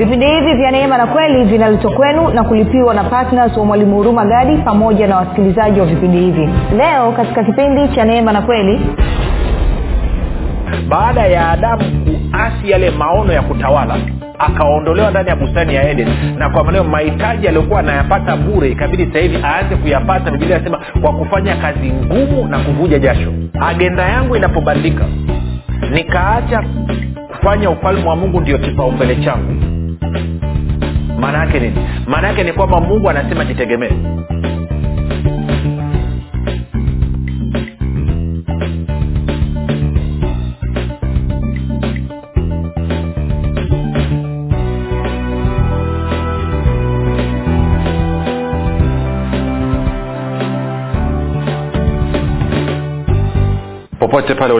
vipindi hivi vya neema na kweli vinaletwa kwenu na kulipiwa na ptns wa mwalimu huruma gadi pamoja na wasikilizaji wa vipindi hivi. Leo katika kipindi cha neema na kweli baada ya adamu kuasi yale maono ya kutawala akaondolewa ndani ya bustani ya eden na kwa maneo mahitaji aliyokuwa anayapata bure ikabidi sasa hivi aanze kuyapata. Bibilia anasema kwa kufanya kazi ngumu na kuvuja jasho. Agenda yangu inapobadilika nikaacha kufanya ufalme wa mungu ndio kipaumbele changu maana yake nini? Maana yake ni kwamba mungu anasema jitegemee popote pale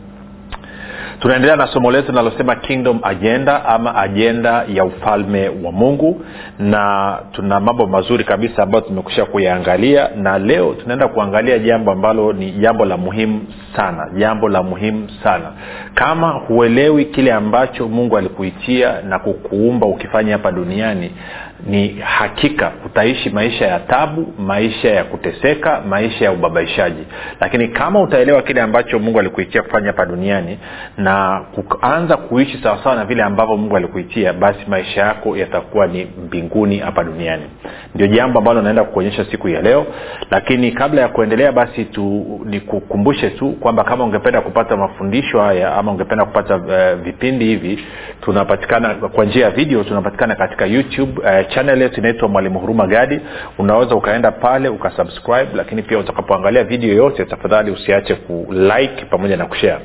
tunaendelea na somo letu linalosema kingdom agenda ama ajenda ya ufalme wa mungu na tuna mambo mazuri kabisa ambayo tumekusha kuyaangalia na leo tunaenda kuangalia jambo ambalo ni jambo la muhimu sana jambo la muhimu sana. Kama huelewi kile ambacho mungu alikuitia na kukuumba ukifanya hapa duniani ni hakika utaishi maisha ya tabu maisha ya kuteseka maisha ya ubabaishaji. Lakini kama utaelewa kile ambacho mungu alikuitia kufanya hapa duniani na kuanza kuishi sawasawa na vile ambavyo mungu alikuitia basi maisha yako yatakuwa ni mbinguni hapa duniani. Ndio jambo ambalo naenda kukuonyesha siku ya leo. Lakini kabla ya kuendelea basi tu nikukumbushe tu kwamba kama ungependa kupata mafundisho haya ama ungependa kupata uh, vipindi hivi tunapatikana kwa njia ya video tunapatikana katika youtube uh, channel yetu inaitwa mwalimu huruma gadi. Unaweza ukaenda pale ukasubscribe lakini pia utakapoangalia video yote tafadhali usiache kulike pamoja na kushare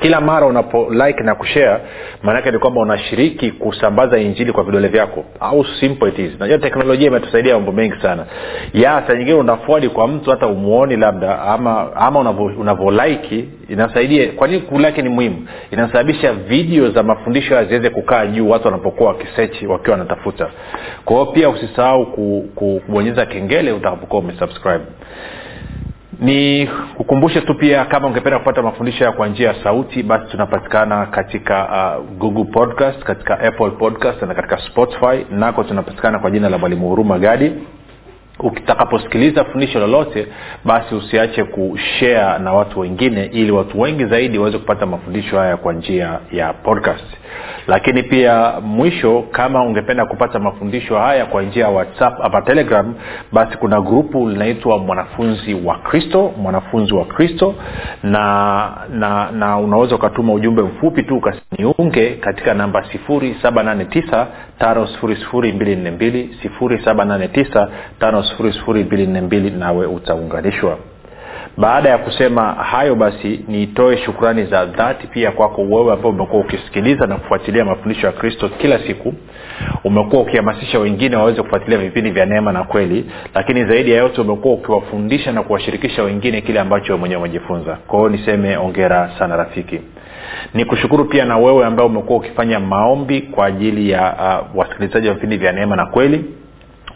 kila mara unapo like na kushare maanake ni kwamba unashiriki kusambaza injili kwa vidole vyako au simple it is. Najua teknolojia imetusaidia mambo mengi sana. Ya saa nyingine unafuadi kwa mtu hata umuoni labda ama ama unavyolaiki inasaidia. Kwa nini kulaki ni muhimu? Inasababisha video za mafundisho haya ziweze kukaa juu watu wanapokuwa wakisechi wakiwa wanatafuta. Kwa hiyo pia usisahau kubonyeza kengele utakapokuwa umesubscribe ni kukumbushe tu pia kama ungependa kupata mafundisho ya kwa njia ya sauti basi tunapatikana katika uh, google podcast katika apple podcast na katika spotify. Nako tunapatikana kwa jina la mwalimu huruma gadi utakaposikiliza fundisho lolote basi usiache kushea na watu wengine ili watu wengi zaidi waweze kupata mafundisho haya kwa njia ya podcast. Lakini pia mwisho kama ungependa kupata mafundisho haya kwa njia ya whatsapp ama telegram basi kuna grupu linaitwa mwanafunzi wa kristo mwanafunzi wa kristo na na na unaweza ukatuma ujumbe mfupi tu ukaniunge katika namba 789 5242 789 5242 nawe utaunganishwa. Baada ya kusema hayo basi nitoe shukrani za dhati pia kwako wewe ambao umekuwa ukisikiliza na kufuatilia mafundisho ya kristo kila siku. Umekuwa ukihamasisha wengine waweze kufuatilia vipindi vya neema na kweli lakini zaidi ya yote umekuwa ukiwafundisha na kuwashirikisha wengine kile ambacho mwenyewe umejifunza. Kwa niseme ongera sana rafiki. Nikushukuru pia na wewe ambao umekuwa ukifanya maombi kwa ajili ya uh, wasikilizaji wa vipindi vya neema na kweli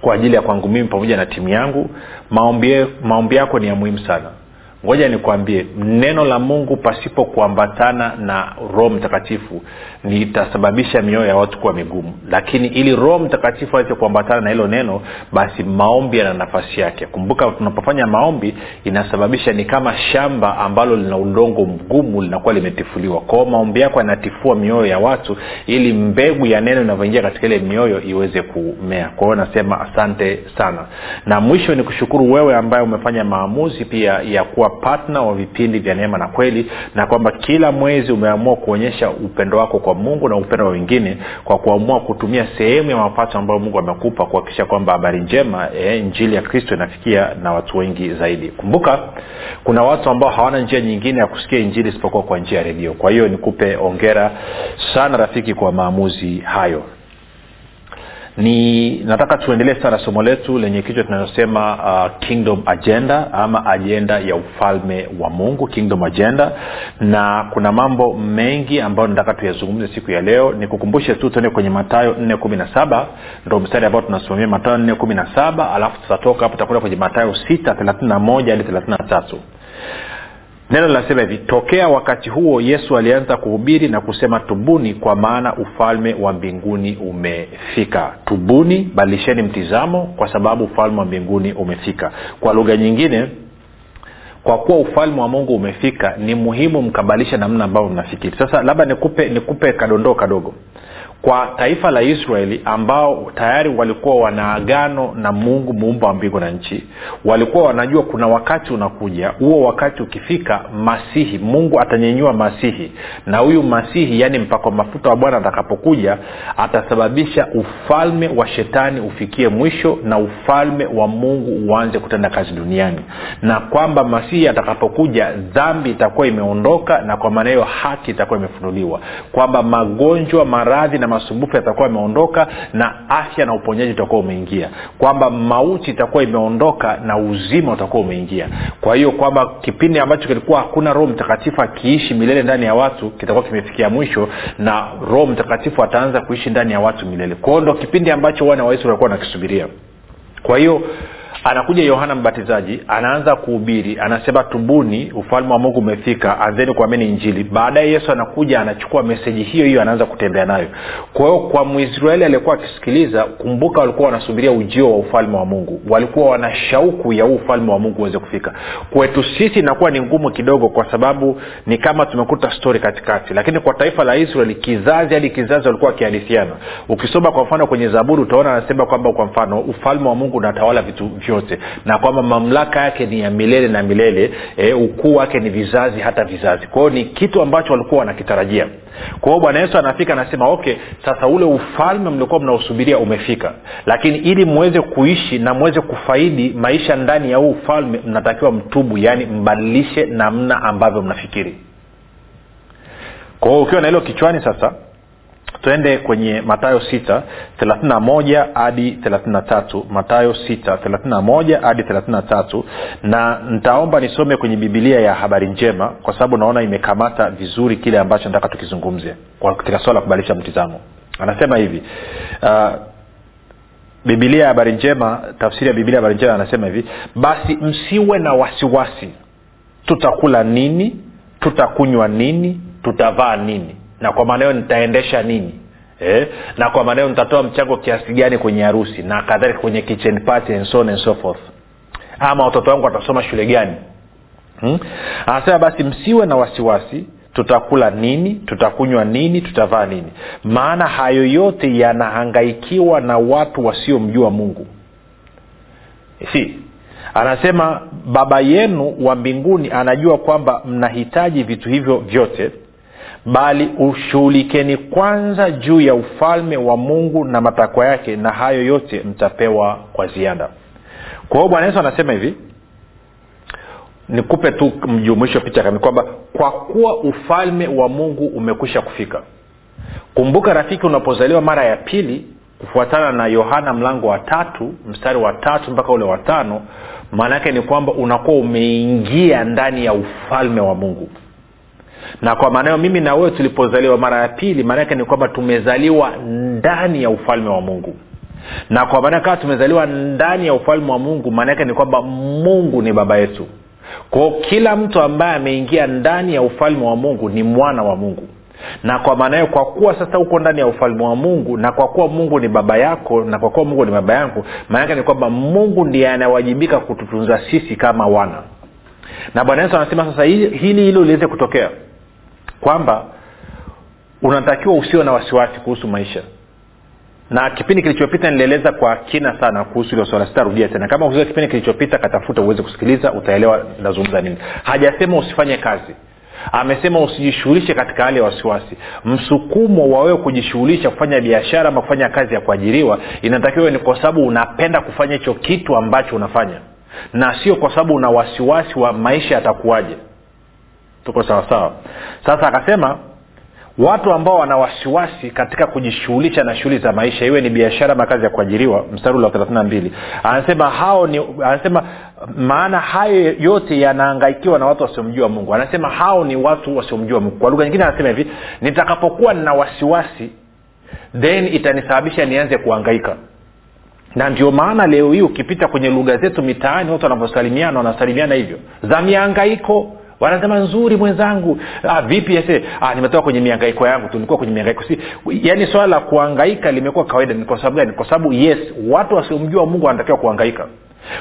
kwa ajili ya kwangu mimi pamoja na timu yangu. Maombi, yako ni ya muhimu sana ngoja nikwambie neno la mungu pasipokuambatana na roho mtakatifu litasababisha mioyo ya watu kuwa migumu. Lakini ili roho mtakatifu aweze kuambatana na hilo neno basi maombi yana nafasi yake. Kumbuka tunapofanya maombi inasababisha ni kama shamba ambalo lina udongo mgumu linakuwa limetifuliwa. Kwao maombi yako yanatifua mioyo ya watu ili mbegu ya neno inavyoingia katika ile mioyo iweze kumea. Kwa nasema asante sana. Na mwisho ni kushukuru wewe ambaye umefanya maamuzi pia ya kuwa patna wa vipindi vya neema na kweli na kwamba kila mwezi umeamua kuonyesha upendo wako kwa mungu na upendo wa wengine kwa kuamua kutumia sehemu ya mapato ambayo mungu amekupa kuhakikisha kwamba habari njema e, njili ya kristo inafikia na watu wengi zaidi. Kumbuka kuna watu ambao hawana njia nyingine ya kusikia injili isipokuwa kwa njia ya redio. Kwa hiyo nikupe ongera sana rafiki kwa maamuzi hayo ni nataka tuendelee sana somo letu lenye kichwa tunayosema uh, kingdom agenda ama ajenda ya ufalme wa mungu kingdom agenda. Na kuna mambo mengi ambayo nataka tuyazungumze siku ya leo. Nikukumbushe tu tuende kwenye matayo nne kumi na saba. Ndo mstari ambao tunasimamia matayo nne kumi na saba alafu tutatoka hapo tutakwenda kwenye matayo sita thelathini na moja hadi thelathini na tatu neno linasema hivi tokea wakati huo yesu alianza kuhubiri na kusema tubuni kwa maana ufalme wa mbinguni umefika. Tubuni badilisheni mtizamo kwa sababu ufalme wa mbinguni umefika. Kwa lugha nyingine kwa kuwa ufalme wa mungu umefika ni muhimu mkabalisha namna ambavyo mnafikiri. Sasa labda nikupe nikupe kadondoo kadogo kwa taifa la israeli ambao tayari walikuwa wana agano na mungu muumba wa mbingu na nchi. Walikuwa wanajua kuna wakati unakuja huo wakati ukifika masihi mungu atanyenyua masihi. Na huyu masihi yaani mpako mafuta wa bwana atakapokuja atasababisha ufalme wa shetani ufikie mwisho na ufalme wa mungu uanze kutenda kazi duniani. Na kwamba masihi atakapokuja dhambi itakuwa imeondoka na kwa maana hiyo haki itakuwa imefunuliwa. Kwamba magonjwa maradhi na masumbufu yatakuwa yameondoka na afya na uponyaji utakuwa umeingia. Kwamba mauti itakuwa imeondoka na uzima utakuwa umeingia. Kwa hiyo kwamba kipindi ambacho kilikuwa hakuna roho mtakatifu akiishi milele ndani ya watu kitakuwa kimefikia mwisho na roho mtakatifu ataanza kuishi ndani ya watu milele. Kwao ndo kipindi ambacho wana waisraeli walikuwa wanakisubiria. Kwa hiyo anakuja yohana mbatizaji anaanza kuhubiri anasema tubuni ufalme wa mungu umefika anzeni kuamini injili. Baadaye yesu anakuja anachukua meseji hiyo hiyo anaanza kutembea nayo. Kwa hiyo kwa mwisraeli aliyekuwa akisikiliza kumbuka walikuwa wanasubiria ujio wa ufalme wa mungu. Walikuwa wana shauku ya huu ufalme wa mungu uweze kufika. Kwetu sisi inakuwa ni ngumu kidogo kwa sababu ni kama tumekuta stori katikati. Lakini kwa taifa la israeli kizazi hadi kizazi walikuwa wakihadithiana. Ukisoma kwa mfano kwenye zaburi utaona anasema kwamba kwa mfano ufalme wa mungu unatawala vitu vyote na kwamba mamlaka yake ni ya milele na milele e, ukuu wake ni vizazi hata vizazi. Kwao ni kitu ambacho walikuwa wanakitarajia. Kwa hiyo bwana yesu anafika anasema okay sasa ule ufalme mliokuwa mnausubiria umefika. Lakini ili mweze kuishi na mweze kufaidi maisha ndani ya huu ufalme mnatakiwa mtubu yaani mbadilishe namna ambavyo mnafikiri. Kwa hiyo ukiwa na hilo kichwani sasa twende kwenye matayo sita thelathina hadi thelathina tatu. Matayo sita thelathina hadi thelathina tatu. Na nitaomba nisome kwenye bibilia ya habari njema kwa sababu naona imekamata vizuri kile ambacho nataka tukizungumze katika swala la kubadilisha mtizamo. Anasema hivi uh, bibilia ya habari njema tafsiri ya bibilia ya habari njema anasema hivi basi msiwe na wasiwasi tutakula nini tutakunywa nini tutavaa nini na kwa maana hiyo nitaendesha nini? Eh? na kwa maana hiyo nitatoa mchango kiasi gani kwenye harusi? Na kadhalika kwenye kitchen party and so on and so forth. Ama watoto wangu watasoma shule gani? Hmm? anasema basi msiwe na wasiwasi tutakula nini tutakunywa nini tutavaa nini. Maana hayo yote yanahangaikiwa na watu wasiomjua mungu. Si anasema baba yenu wa mbinguni anajua kwamba mnahitaji vitu hivyo vyote bali ushughulikeni kwanza juu ya ufalme wa mungu na matakwa yake na hayo yote mtapewa kwa ziada. Kwa hiyo bwana yesu anasema hivi nikupe tu mjumuisho picha kami kwamba kwa kuwa ufalme wa mungu umekwisha kufika kumbuka rafiki unapozaliwa mara ya pili kufuatana na yohana mlango wa tatu mstari wa tatu mpaka ule wa tano maana yake ni kwamba unakuwa umeingia ndani ya ufalme wa mungu na kwa maanao mimi na wewe tulipozaliwa mara ya pili maanaake ni kwamba tumezaliwa ndani ya ufalme wa mungu. Na kwa maana kama tumezaliwa ndani ya ufalme wa mungu maanaake ni kwamba mungu ni baba yetu. Kwao kila mtu ambaye ameingia ndani ya ufalme wa mungu ni mwana wa mungu. Na kwa maana hiyo kwa kuwa sasa huko ndani ya ufalme wa mungu na kwa kuwa mungu ni baba yako na kwa kuwa mungu ni baba yangu maanake ni kwamba mungu ndiye anayewajibika kututunza sisi kama wana. Na bwana yesu anasema sasa hili hilo liweze kutokea kwamba unatakiwa usiwe na wasiwasi kuhusu maisha. Na kipindi kilichopita nilieleza kwa kina sana kuhusu hilo swala sitarudia tena. Kama kusikia kipindi kilichopita katafuta uweze kusikiliza utaelewa nazungumza nini. Hajasema usifanye kazi. Amesema usijishughulishe katika hali ya wasiwasi. Msukumo wa wewe kujishughulisha kufanya biashara ama kufanya kazi ya kuajiriwa inatakiwa ni kwa sababu unapenda kufanya hicho kitu ambacho unafanya. Na sio kwa sababu una wasiwasi wa maisha yatakuwaje tuko sawasawa sasa akasema watu ambao wana wasiwasi katika kujishughulisha na shughuli za maisha iwe ni biashara makazi ya kuajiriwa mstari ule wa thelathini mbili anasema hao ni anasema maana hayo yote yanaangaikiwa na watu wasiomjua mungu. Anasema hao ni watu wasiomjua mungu. Kwa lugha nyingine anasema hivi nitakapokuwa nina wasiwasi then itanisababisha nianze kuangaika na ndio maana leo hii ukipita kwenye lugha zetu mitaani watu wanavyosalimiana wanasalimiana hivyo. Za miangaiko wanasema nzuri mwenzangu. Ah, vipi ese? Ah, nimetoka kwenye miangaiko yangu. Tulikuwa kwenye miangaiko si yaani swala la kuangaika limekuwa kawaida. Ni kwa sababu gani? Kwa sababu yes watu wasiomjua mungu wanatakiwa kuangaika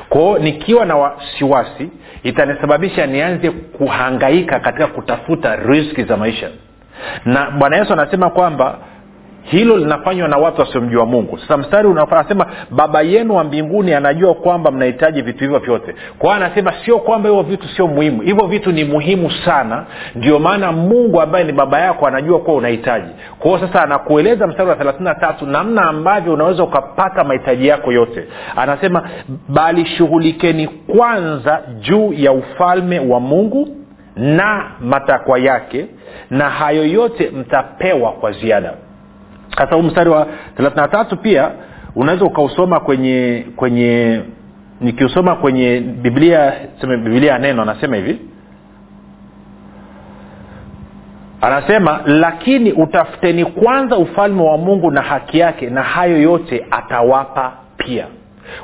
kwao nikiwa na wasiwasi itanisababisha nianze kuhangaika katika kutafuta riski za maisha. Na bwana yesu anasema kwamba hilo linafanywa na watu wasiomjua mungu. Sasa mstari unasema baba yenu wa mbinguni anajua kwamba mnahitaji vitu hivyo vyote. Kwa hiyo anasema sio kwamba hivyo vitu sio muhimu. Hivyo vitu ni muhimu sana. Ndio maana mungu ambaye ni baba yako anajua kuwa unahitaji. Kwa hiyo sasa anakueleza mstari wa thelathini na tatu namna ambavyo unaweza ukapata mahitaji yako yote. Anasema bali shughulikeni kwanza juu ya ufalme wa mungu na matakwa yake na hayo yote mtapewa kwa ziada sasa huu mstari wa thelathini na tatu pia unaweza ukausoma kwenye kwenye nikiusoma kwenye biblia seme biblia ya neno anasema hivi. Anasema lakini utafuteni kwanza ufalme wa mungu na haki yake na hayo yote atawapa pia.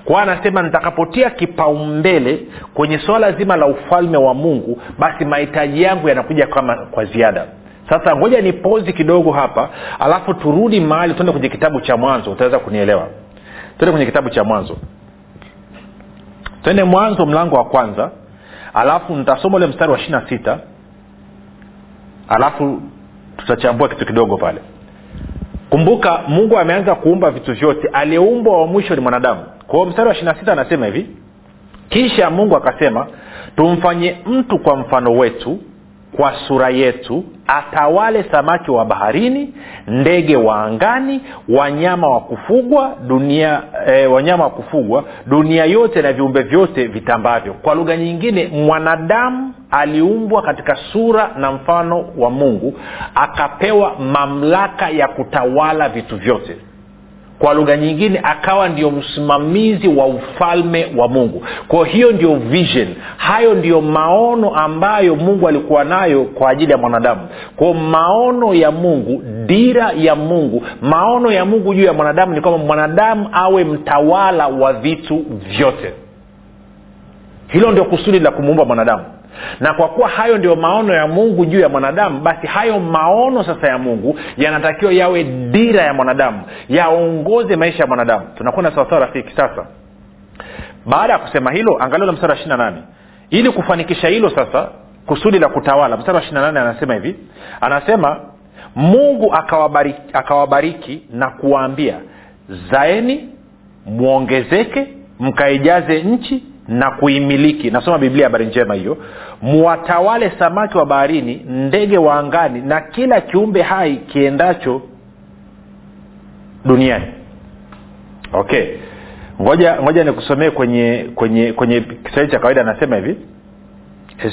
Kwa anasema nitakapotia kipaumbele kwenye swala zima la ufalme wa mungu basi mahitaji yangu yanakuja kama kwa ziada sasa ngoja ni pozi kidogo hapa alafu turudi mahali tuende kwenye kitabu cha mwanzo. Utaweza kunielewa? Tuende kwenye kitabu cha mwanzo. Twende mwanzo mlango wa kwanza alafu nitasoma ule mstari wa ishiri na sita alafu tutachambua kitu kidogo pale. Kumbuka mungu ameanza kuumba vitu vyote. Aliyeumbwa wa mwisho ni mwanadamu. Kwao mstari wa ishiri na sita anasema hivi kisha mungu akasema tumfanye mtu kwa mfano wetu kwa sura yetu atawale samaki wa baharini ndege wa angani wanyama wa kufugwa dunia e, wanyama wa kufugwa dunia yote na viumbe vyote vitambavyo. Kwa lugha nyingine mwanadamu aliumbwa katika sura na mfano wa mungu akapewa mamlaka ya kutawala vitu vyote kwa lugha nyingine akawa ndio msimamizi wa ufalme wa mungu. Kwa hiyo ndio vision. Hayo ndiyo maono ambayo mungu alikuwa nayo kwa ajili ya mwanadamu. Kwao maono ya mungu dira ya mungu maono ya mungu juu ya mwanadamu ni kwamba mwanadamu awe mtawala wa vitu vyote. Hilo ndio kusudi la kumuumba mwanadamu na kwa kuwa hayo ndio maono ya mungu juu ya mwanadamu basi hayo maono sasa ya mungu yanatakiwa yawe dira ya mwanadamu yaongoze maisha ya mwanadamu. Tunakwenda sawasawa rafiki sasa. Baada ya kusema hilo angalio la mstari wa ishiri ili kufanikisha hilo sasa kusudi la kutawala mstari wa ishiri anasema hivi. Anasema mungu akawabariki, akawabariki na kuwaambia zaeni mwongezeke mkaijaze nchi na kuimiliki. Nasoma biblia habari njema hiyo muwatawale samaki wa baharini ndege wa angani na kila kiumbe hai kiendacho duniani. Okay. Ngoja ngoja nikusomee kwenye kwenye kwenye kiswahili cha kawaida anasema hivi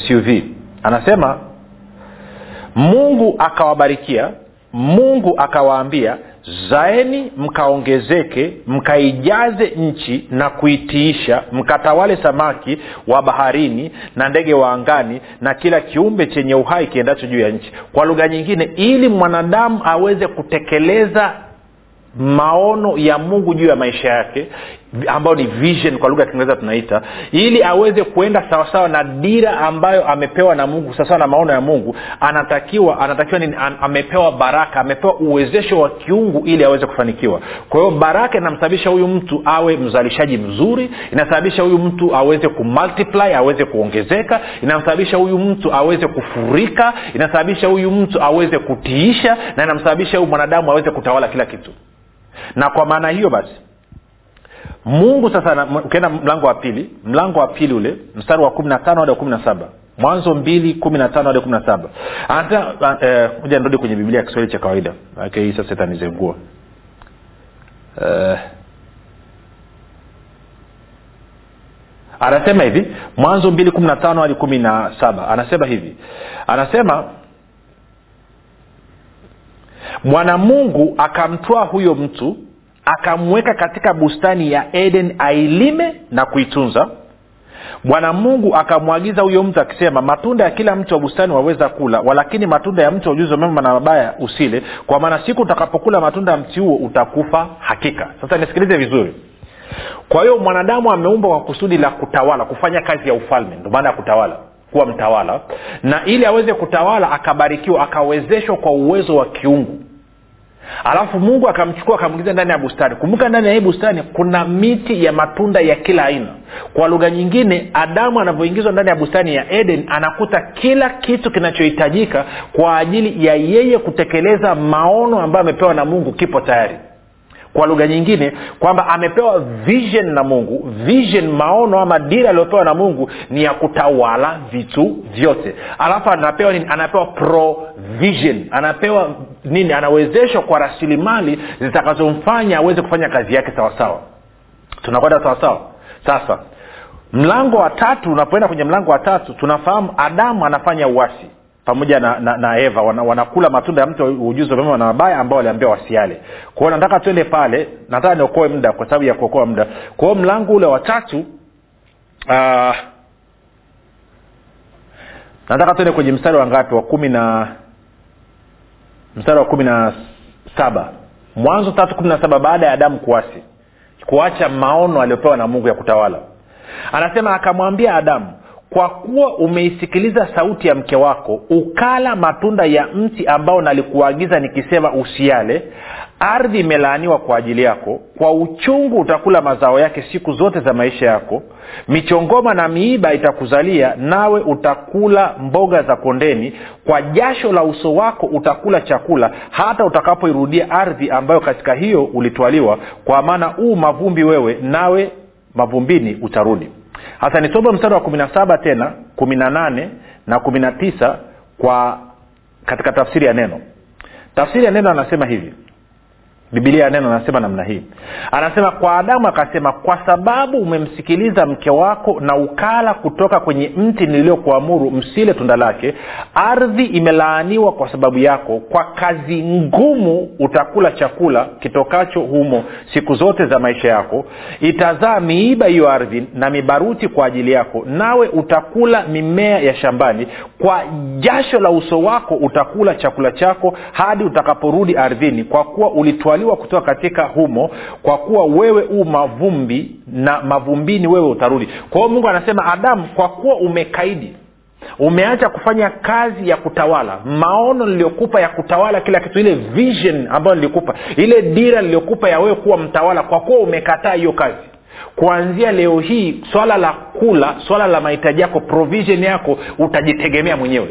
suv anasema mungu akawabarikia mungu akawaambia zaeni mkaongezeke mkaijaze nchi na kuitiisha mkatawale samaki wa baharini na ndege wa angani na kila kiumbe chenye uhai kiendacho juu ya nchi. Kwa lugha nyingine ili mwanadamu aweze kutekeleza maono ya mungu juu ya maisha yake ambayo ni vision kwa lugha ya kiingereza tunaita ili aweze kuenda sawasawa na dira ambayo amepewa na mungu sawasawa na maono ya mungu anatakiwa anatakiwa nini? Amepewa baraka amepewa uwezesho wa kiungu ili aweze kufanikiwa. Kwa hiyo baraka inamsababisha huyu mtu awe mzalishaji mzuri inasababisha huyu mtu aweze kumultiply aweze kuongezeka inamsababisha huyu mtu aweze kufurika inasababisha huyu mtu aweze kutiisha na inamsababisha huyu mwanadamu aweze kutawala kila kitu. Na kwa maana hiyo basi mungu sasa ukienda mlango wa pili mlango wa pili ule mstari wa kumi na tano hadi wa kumi na saba. Mwanzo mbili kumi na tano hadi kumi na saba. Moja nirudi kwenye biblia ya kiswahili cha kawaida. Ake hii sasa itanizengua uh, anasema hivi mwanzo mbili kumi na tano hadi kumi na saba. Anasema hivi. Anasema mwanamungu akamtwaa huyo mtu akamweka katika bustani ya eden ailime na kuitunza. Bwana mungu akamwagiza huyo mtu akisema matunda ya kila mtu wa bustani waweza kula walakini matunda ya mtu wa ujuzi mema na mabaya usile. Kwa maana siku utakapokula matunda ya mti huo utakufa hakika. Sasa nisikilize vizuri. Kwa hiyo mwanadamu ameumbwa kwa kusudi la kutawala kufanya kazi ya ufalme ndio maana ya kutawala kuwa mtawala. Na ili aweze kutawala akabarikiwa akawezeshwa kwa uwezo wa kiungu alafu mungu akamchukua akamwingiza ndani ya bustani. Kumbuka ndani ya hii bustani kuna miti ya matunda ya kila aina. Kwa lugha nyingine adamu anavyoingizwa ndani ya bustani ya eden anakuta kila kitu kinachohitajika kwa ajili ya yeye kutekeleza maono ambayo amepewa na mungu kipo tayari. Kwa lugha nyingine kwamba amepewa vision na mungu. Vision maono ama dira aliyopewa na mungu ni ya kutawala vitu vyote. Alafu anapewa nini? Anapewa provision anapewa nini? Anawezeshwa kwa rasilimali zitakazomfanya aweze kufanya kazi yake sawasawa. Tunakwenda sawasawa? Sasa mlango wa tatu unapoenda kwenye mlango wa tatu tunafahamu adamu anafanya uasi. Pamoja na, na, na eva wana, wanakula matunda ya mti wa ujuzi wa mema na mabaya ambao waliambia wasiale. Kwao nataka tuende pale nataka niokoe muda kwa sababu ya kuokoa muda. Kwao mlango ule wa tatu uh, nataka tuende kwenye mstari wa ngapi? Wa kumi na mstari wa kumi na saba. Mwanzo tatu kumi na saba baada ya adamu kuasi kuacha maono aliyopewa na mungu ya kutawala. Anasema akamwambia adamu kwa kuwa umeisikiliza sauti ya mke wako ukala matunda ya mti ambao nalikuagiza nikisema usiale ardhi imelaaniwa kwa ajili yako kwa uchungu utakula mazao yake siku zote za maisha yako michongoma na miiba itakuzalia nawe utakula mboga za kondeni kwa jasho la uso wako utakula chakula hata utakapoirudia ardhi ambayo katika hiyo ulitwaliwa kwa maana huu mavumbi wewe nawe mavumbini utarudi hasa nisome mstari wa kumi na saba tena kumi na nane na kumi na tisa kwa katika tafsiri ya neno. Tafsiri ya neno anasema hivi bibilia ya neno anasema namna hii. Anasema kwa adamu akasema kwa sababu umemsikiliza mke wako na ukala kutoka kwenye mti niliyokuamuru msile tunda lake. Ardhi imelaaniwa kwa sababu yako. Kwa kazi ngumu utakula chakula kitokacho humo siku zote za maisha yako. Itazaa miiba hiyo ardhi na mibaruti kwa ajili yako. Nawe utakula mimea ya shambani. Kwa jasho la uso wako utakula chakula chako hadi utakaporudi ardhini. Kwa kuwa ulitwa utawaliwa kutoka katika humo kwa kuwa wewe u mavumbi na mavumbini wewe utarudi. Kwa hiyo mungu anasema adamu kwa kuwa umekaidi umeacha kufanya kazi ya kutawala maono niliyokupa ya kutawala kila kitu ile vision ambayo nilikupa ile dira niliyokupa ya wewe kuwa mtawala kwa kuwa umekataa hiyo kazi. Kuanzia leo hii swala la kula swala la mahitaji yako provision yako utajitegemea mwenyewe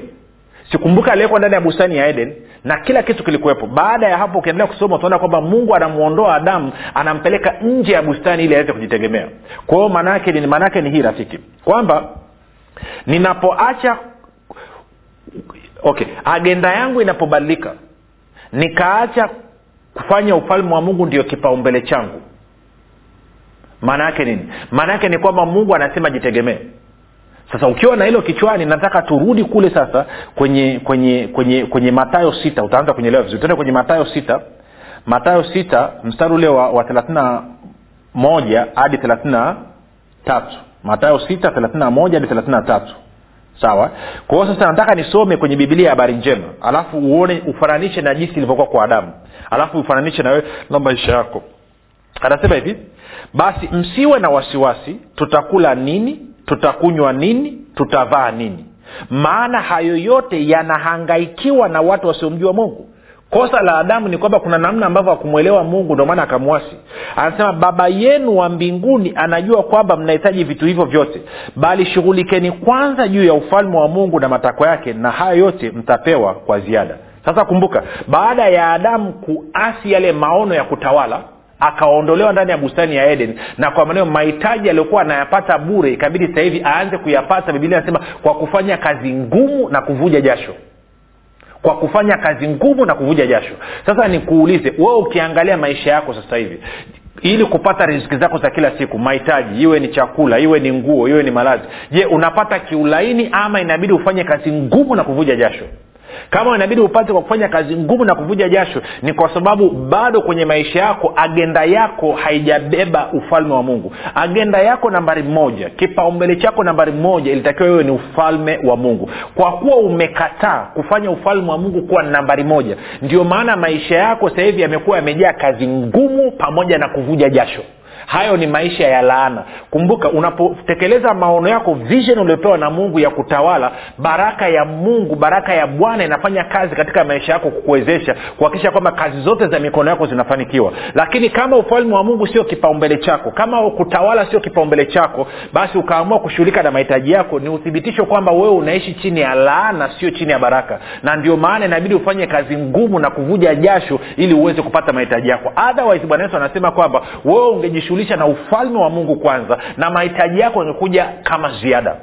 sikumbuka aliyekuwa ndani ya bustani ya eden na kila kitu kilikuwepo. Baada ya hapo ukiendelea kusoma utaona kwamba mungu anamwondoa adamu anampeleka nje ya bustani ili aweze kujitegemea. Kwa hiyo maanaake ni ni hii rafiki kwamba ninapoacha okay agenda yangu inapobadilika nikaacha kufanya ufalme wa mungu ndio kipaumbele changu. Maana yake nini? Maana yake ni kwamba mungu anasema jitegemee sasa ukiwa na hilo kichwani nataka turudi kule sasa kwenye kwenye kwenye kwenye matayo sita. Utaanza kunyelewa vizuri. Tuende kwenye matayo sita. Matayo sita mstari ule wa, wa thelathina moja hadi thelathina tatu. Matayo sita thelathina moja hadi thelathina tatu. Sawa? Kwa hiyo sasa nataka nisome kwenye bibilia habari njema. Alafu uone ufananishe na jinsi ilivyokuwa kwa adamu. Alafu ufananishe na na maisha yako. Anasema hivi basi msiwe na wasiwasi tutakula nini tutakunywa nini tutavaa nini. Maana hayo yote yanahangaikiwa na watu wasiomjua mungu. Kosa la adamu ni kwamba kuna namna ambavyo akumwelewa mungu ndio maana akamwasi. Anasema baba yenu wa mbinguni anajua kwamba mnahitaji vitu hivyo vyote bali shughulikeni kwanza juu ya ufalme wa mungu na matakwa yake na hayo yote mtapewa kwa ziada. Sasa kumbuka baada ya adamu kuasi yale maono ya kutawala akaondolewa ndani ya bustani ya eden na kwa maneo mahitaji aliyokuwa anayapata bure ikabidi sasa hivi aanze kuyapata. Bibilia anasema kwa kufanya kazi ngumu na kuvuja jasho. Kwa kufanya kazi ngumu na kuvuja jasho. Sasa nikuulize wewe ukiangalia maisha yako sasa hivi ili kupata riziki zako za kila siku mahitaji iwe ni chakula iwe ni nguo iwe ni malazi je unapata kiulaini ama inabidi ufanye kazi ngumu na kuvuja jasho kama inabidi upate kwa kufanya kazi ngumu na kuvuja jasho ni kwa sababu bado kwenye maisha yako agenda yako haijabeba ufalme wa mungu. Agenda yako nambari moja kipaumbele chako nambari moja ilitakiwa iwe ni ufalme wa mungu. Kwa kuwa umekataa kufanya ufalme wa mungu kuwa nambari moja ndio maana maisha yako sasa hivi yamekuwa yamejaa kazi ngumu pamoja na kuvuja jasho hayo ni maisha ya laana. Kumbuka unapotekeleza maono yako vision uliopewa na mungu ya kutawala baraka ya mungu baraka ya bwana inafanya kazi katika maisha yako kukuwezesha kuhakikisha kwamba kazi zote za mikono yako zinafanikiwa. Lakini kama ufalme wa mungu sio kipaumbele chako kama kutawala sio kipaumbele chako basi ukaamua kushughulika na mahitaji yako ni uthibitisho kwamba wewe unaishi chini ya laana sio chini ya baraka. Na ndio maana inabidi ufanye kazi ngumu na kuvuja jasho ili uweze kupata mahitaji yako. Otherwise bwana yesu anasema kwamba wewe ungejishughulisha na ufalme wa mungu kwanza na mahitaji yako yangekuja kama ziada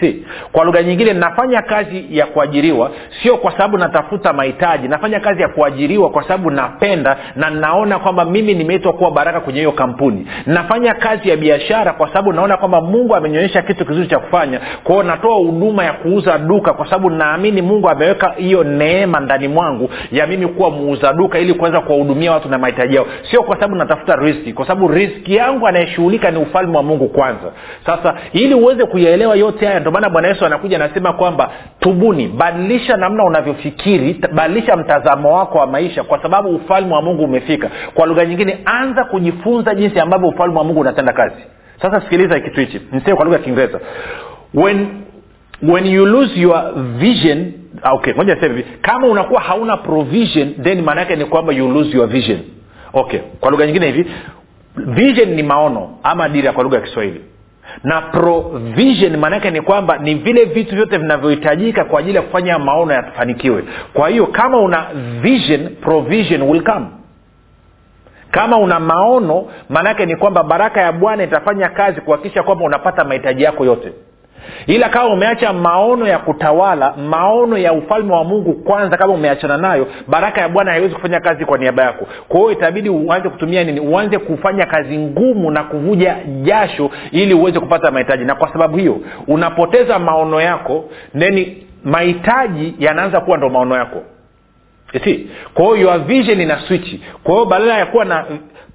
si kwa lugha nyingine nafanya kazi ya kuajiriwa sio kwa sababu natafuta mahitaji. Nafanya kazi ya kuajiriwa kwa sababu napenda na naona kwamba mimi nimeitwa kuwa baraka kwenye hiyo kampuni. Nafanya kazi ya biashara kwa sababu naona kwamba mungu amenionyesha kitu kizuri cha kufanya. Kwao natoa huduma ya kuuza duka kwa sababu naamini mungu ameweka hiyo neema ndani mwangu ya mimi kuwa muuza duka ili kuweza kuwahudumia watu na mahitaji yao. Sio kwa sababu natafuta riski kwa sababu riski yangu anayeshughulika ni ufalme wa mungu kwanza. Sasa ili uweze kuyaelewa yote haya ndio maana bwana yesu anakuja anasema kwamba tubuni badilisha namna unavyofikiri badilisha mtazamo wako wa maisha kwa sababu ufalme wa mungu umefika. Kwa lugha nyingine anza kujifunza jinsi ambavyo ufalme wa mungu unatenda kazi. Sasa sikiliza kitu hichi niseme kwa lugha ya kiingereza. When when you lose your vision okay moja hivi. Kama unakuwa hauna provision then maana yake ni kwamba you lose your vision. Okay kwa lugha nyingine hivi vision ni maono ama dira kwa lugha ya kiswahili na provision maanaake ni kwamba ni vile vitu vyote vinavyohitajika kwa ajili ya kufanya maono yafanikiwe kwa hiyo kama una vision provision will come. Kama una maono maanaake ni kwamba baraka ya bwana itafanya kazi kuhakikisha kwamba unapata mahitaji yako yote ila kama umeacha maono ya kutawala maono ya ufalme wa mungu kwanza kama umeachana nayo baraka ya bwana haiwezi kufanya kazi kwa niaba yako. Kwa hiyo itabidi uanze kutumia nini? Uanze kufanya kazi ngumu na kuvuja jasho ili uweze kupata mahitaji. Na kwa sababu hiyo unapoteza maono yako neni mahitaji yanaanza kuwa ndo maono yako. Si kwa hiyo your vision ina swichi kwa hiyo badala ya kuwa na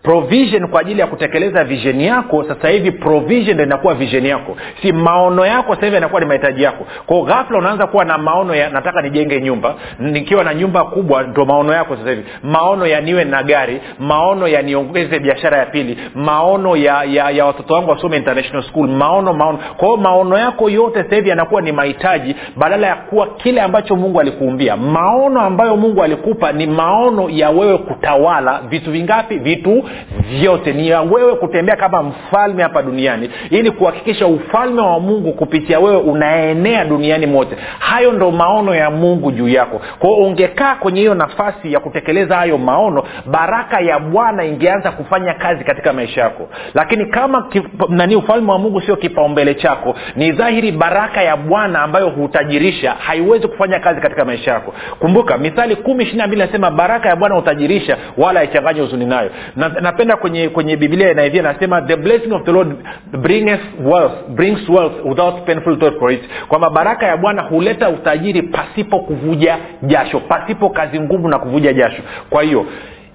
provision kwa ajili ya kutekeleza visheni yako sasa hivi provision ndo inakuwa visheni yako. Si maono yako sasa hivi yanakuwa ni mahitaji yako. Kwao ghafla unaanza kuwa na maono ya nataka nijenge nyumba nikiwa na nyumba kubwa ndo maono yako sasa hivi. Maono ya niwe na gari maono ya niongeze biashara ya pili maono ya ya, ya watoto wangu wasome international school maono maono. Kwao maono yako yote sasa hivi yanakuwa ni mahitaji badala ya kuwa kile ambacho mungu alikuumbia. Maono ambayo mungu alikupa ni maono ya wewe kutawala vitu vingapi? Vitu vyote. Ni ya wewe kutembea kama mfalme hapa duniani. Ili kuhakikisha ufalme wa mungu kupitia wewe unaenea duniani mote. Hayo ndo maono ya mungu juu yako. Kwao ungekaa kwenye hiyo nafasi ya kutekeleza hayo maono baraka ya bwana ingeanza kufanya kazi katika maisha yako. Lakini kama kip, nani ufalme wa mungu sio kipaumbele chako ni dhahiri baraka ya bwana ambayo hutajirisha haiwezi kufanya kazi katika maisha yako. Kumbuka mithali kumi ishiri mbili nasema baraka ya bwana hutajirisha wala haichanganye huzuni nayo. Na, napenda kwenye kwenye biblia naivia nasema the blessing of the lord brings wealth, brings wealth without painful for it. Kwamba baraka ya bwana huleta utajiri pasipo kuvuja jasho pasipo kazi ngumu na kuvuja jasho. Kwa hiyo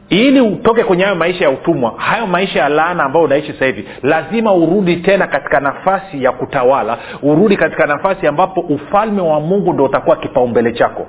ili utoke kwenye hayo maisha ya utumwa hayo maisha ya laana ambayo unaishi sasa hivi lazima urudi tena katika nafasi ya kutawala urudi katika nafasi ambapo ufalme wa mungu ndo utakuwa kipaumbele chako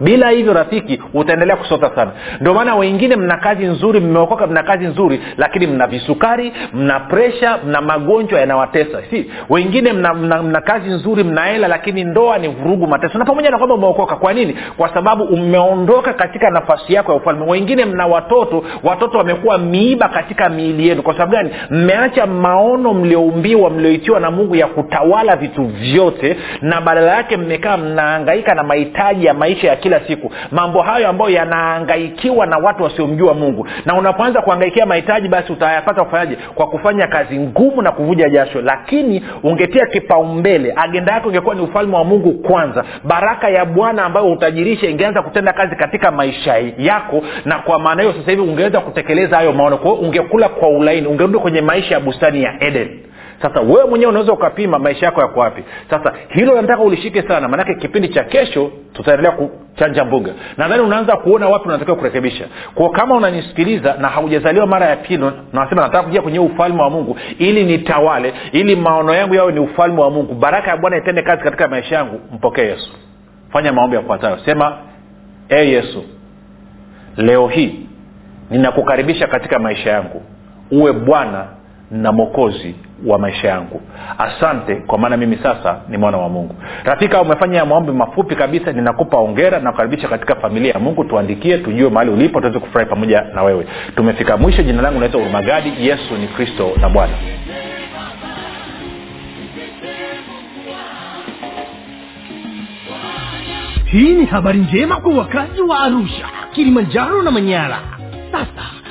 bila hivyo rafiki utaendelea kusota sana. Ndio maana wengine mna kazi nzuri mmeokoka mna kazi nzuri lakini mna visukari mna presha mna magonjwa yanawatesa. Si wengine mna, mna, mna kazi nzuri mna hela lakini ndoa ni vurugu mateso. Na pamoja na kwamba umeokoka kwa nini? Kwa sababu umeondoka katika nafasi yako ya ufalme. Wengine mna watoto watoto wamekuwa miiba katika miili yenu. Kwa sababu gani? Mmeacha maono mlioumbiwa mlioitiwa na mungu ya kutawala vitu vyote na badala yake mmekaa mnaangaika na mahitaji ya maisha ya kila siku. Mambo hayo ambayo yanaangaikiwa na watu wasiomjua mungu. Na unapoanza kuangaikia mahitaji basi utayapata kufanyaje? Kwa kufanya kazi ngumu na kuvuja jasho. Lakini ungetia kipaumbele agenda yako ingekuwa ni ufalme wa mungu kwanza. Baraka ya bwana ambayo utajirisha ingeanza kutenda kazi katika maisha yako. Na kwa maana hiyo sasa hivi ungeweza kutekeleza hayo maono. Kwao ungekula kwa ulaini. Ungerudi kwenye maisha ya bustani ya eden. Sasa wewe mwenyewe unaweza ukapima maisha yako yako wapi. Sasa hilo nataka ulishike sana. Maanake kipindi cha kesho tutaendelea kuchanja mbuga. Nadhani unaanza kuona wapi unatakiwa kurekebisha. Kwa kama unanisikiliza na haujazaliwa mara ya pili nasema nataka kuja kwenye ufalme wa mungu ili nitawale ili maono yangu yawe ni ufalme wa mungu. Baraka ya bwana itende kazi katika maisha yangu. Mpokee yesu. Fanya maombi yafuatayo. Sema e yesu leo hii ninakukaribisha katika maisha yangu. Uwe bwana na mwokozi wa maisha yangu. Asante kwa maana mimi sasa ni mwana wa mungu. Rafika umefanya maombi mafupi kabisa ninakupa ongera na kukaribisha katika familia ya mungu. Tuandikie tujue mahali ulipo tuweze kufurahi pamoja na wewe. Tumefika mwisho jina langu naitwa urumagadi yesu ni kristo na bwana. Hii ni habari njema kwa wakazi wa arusha kilimanjaro na manyara. Sasa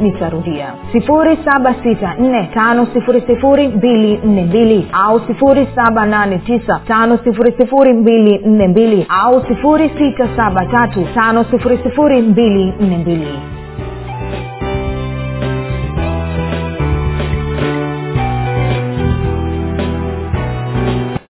nitarudia. 7645242 au 7895242 au 6735242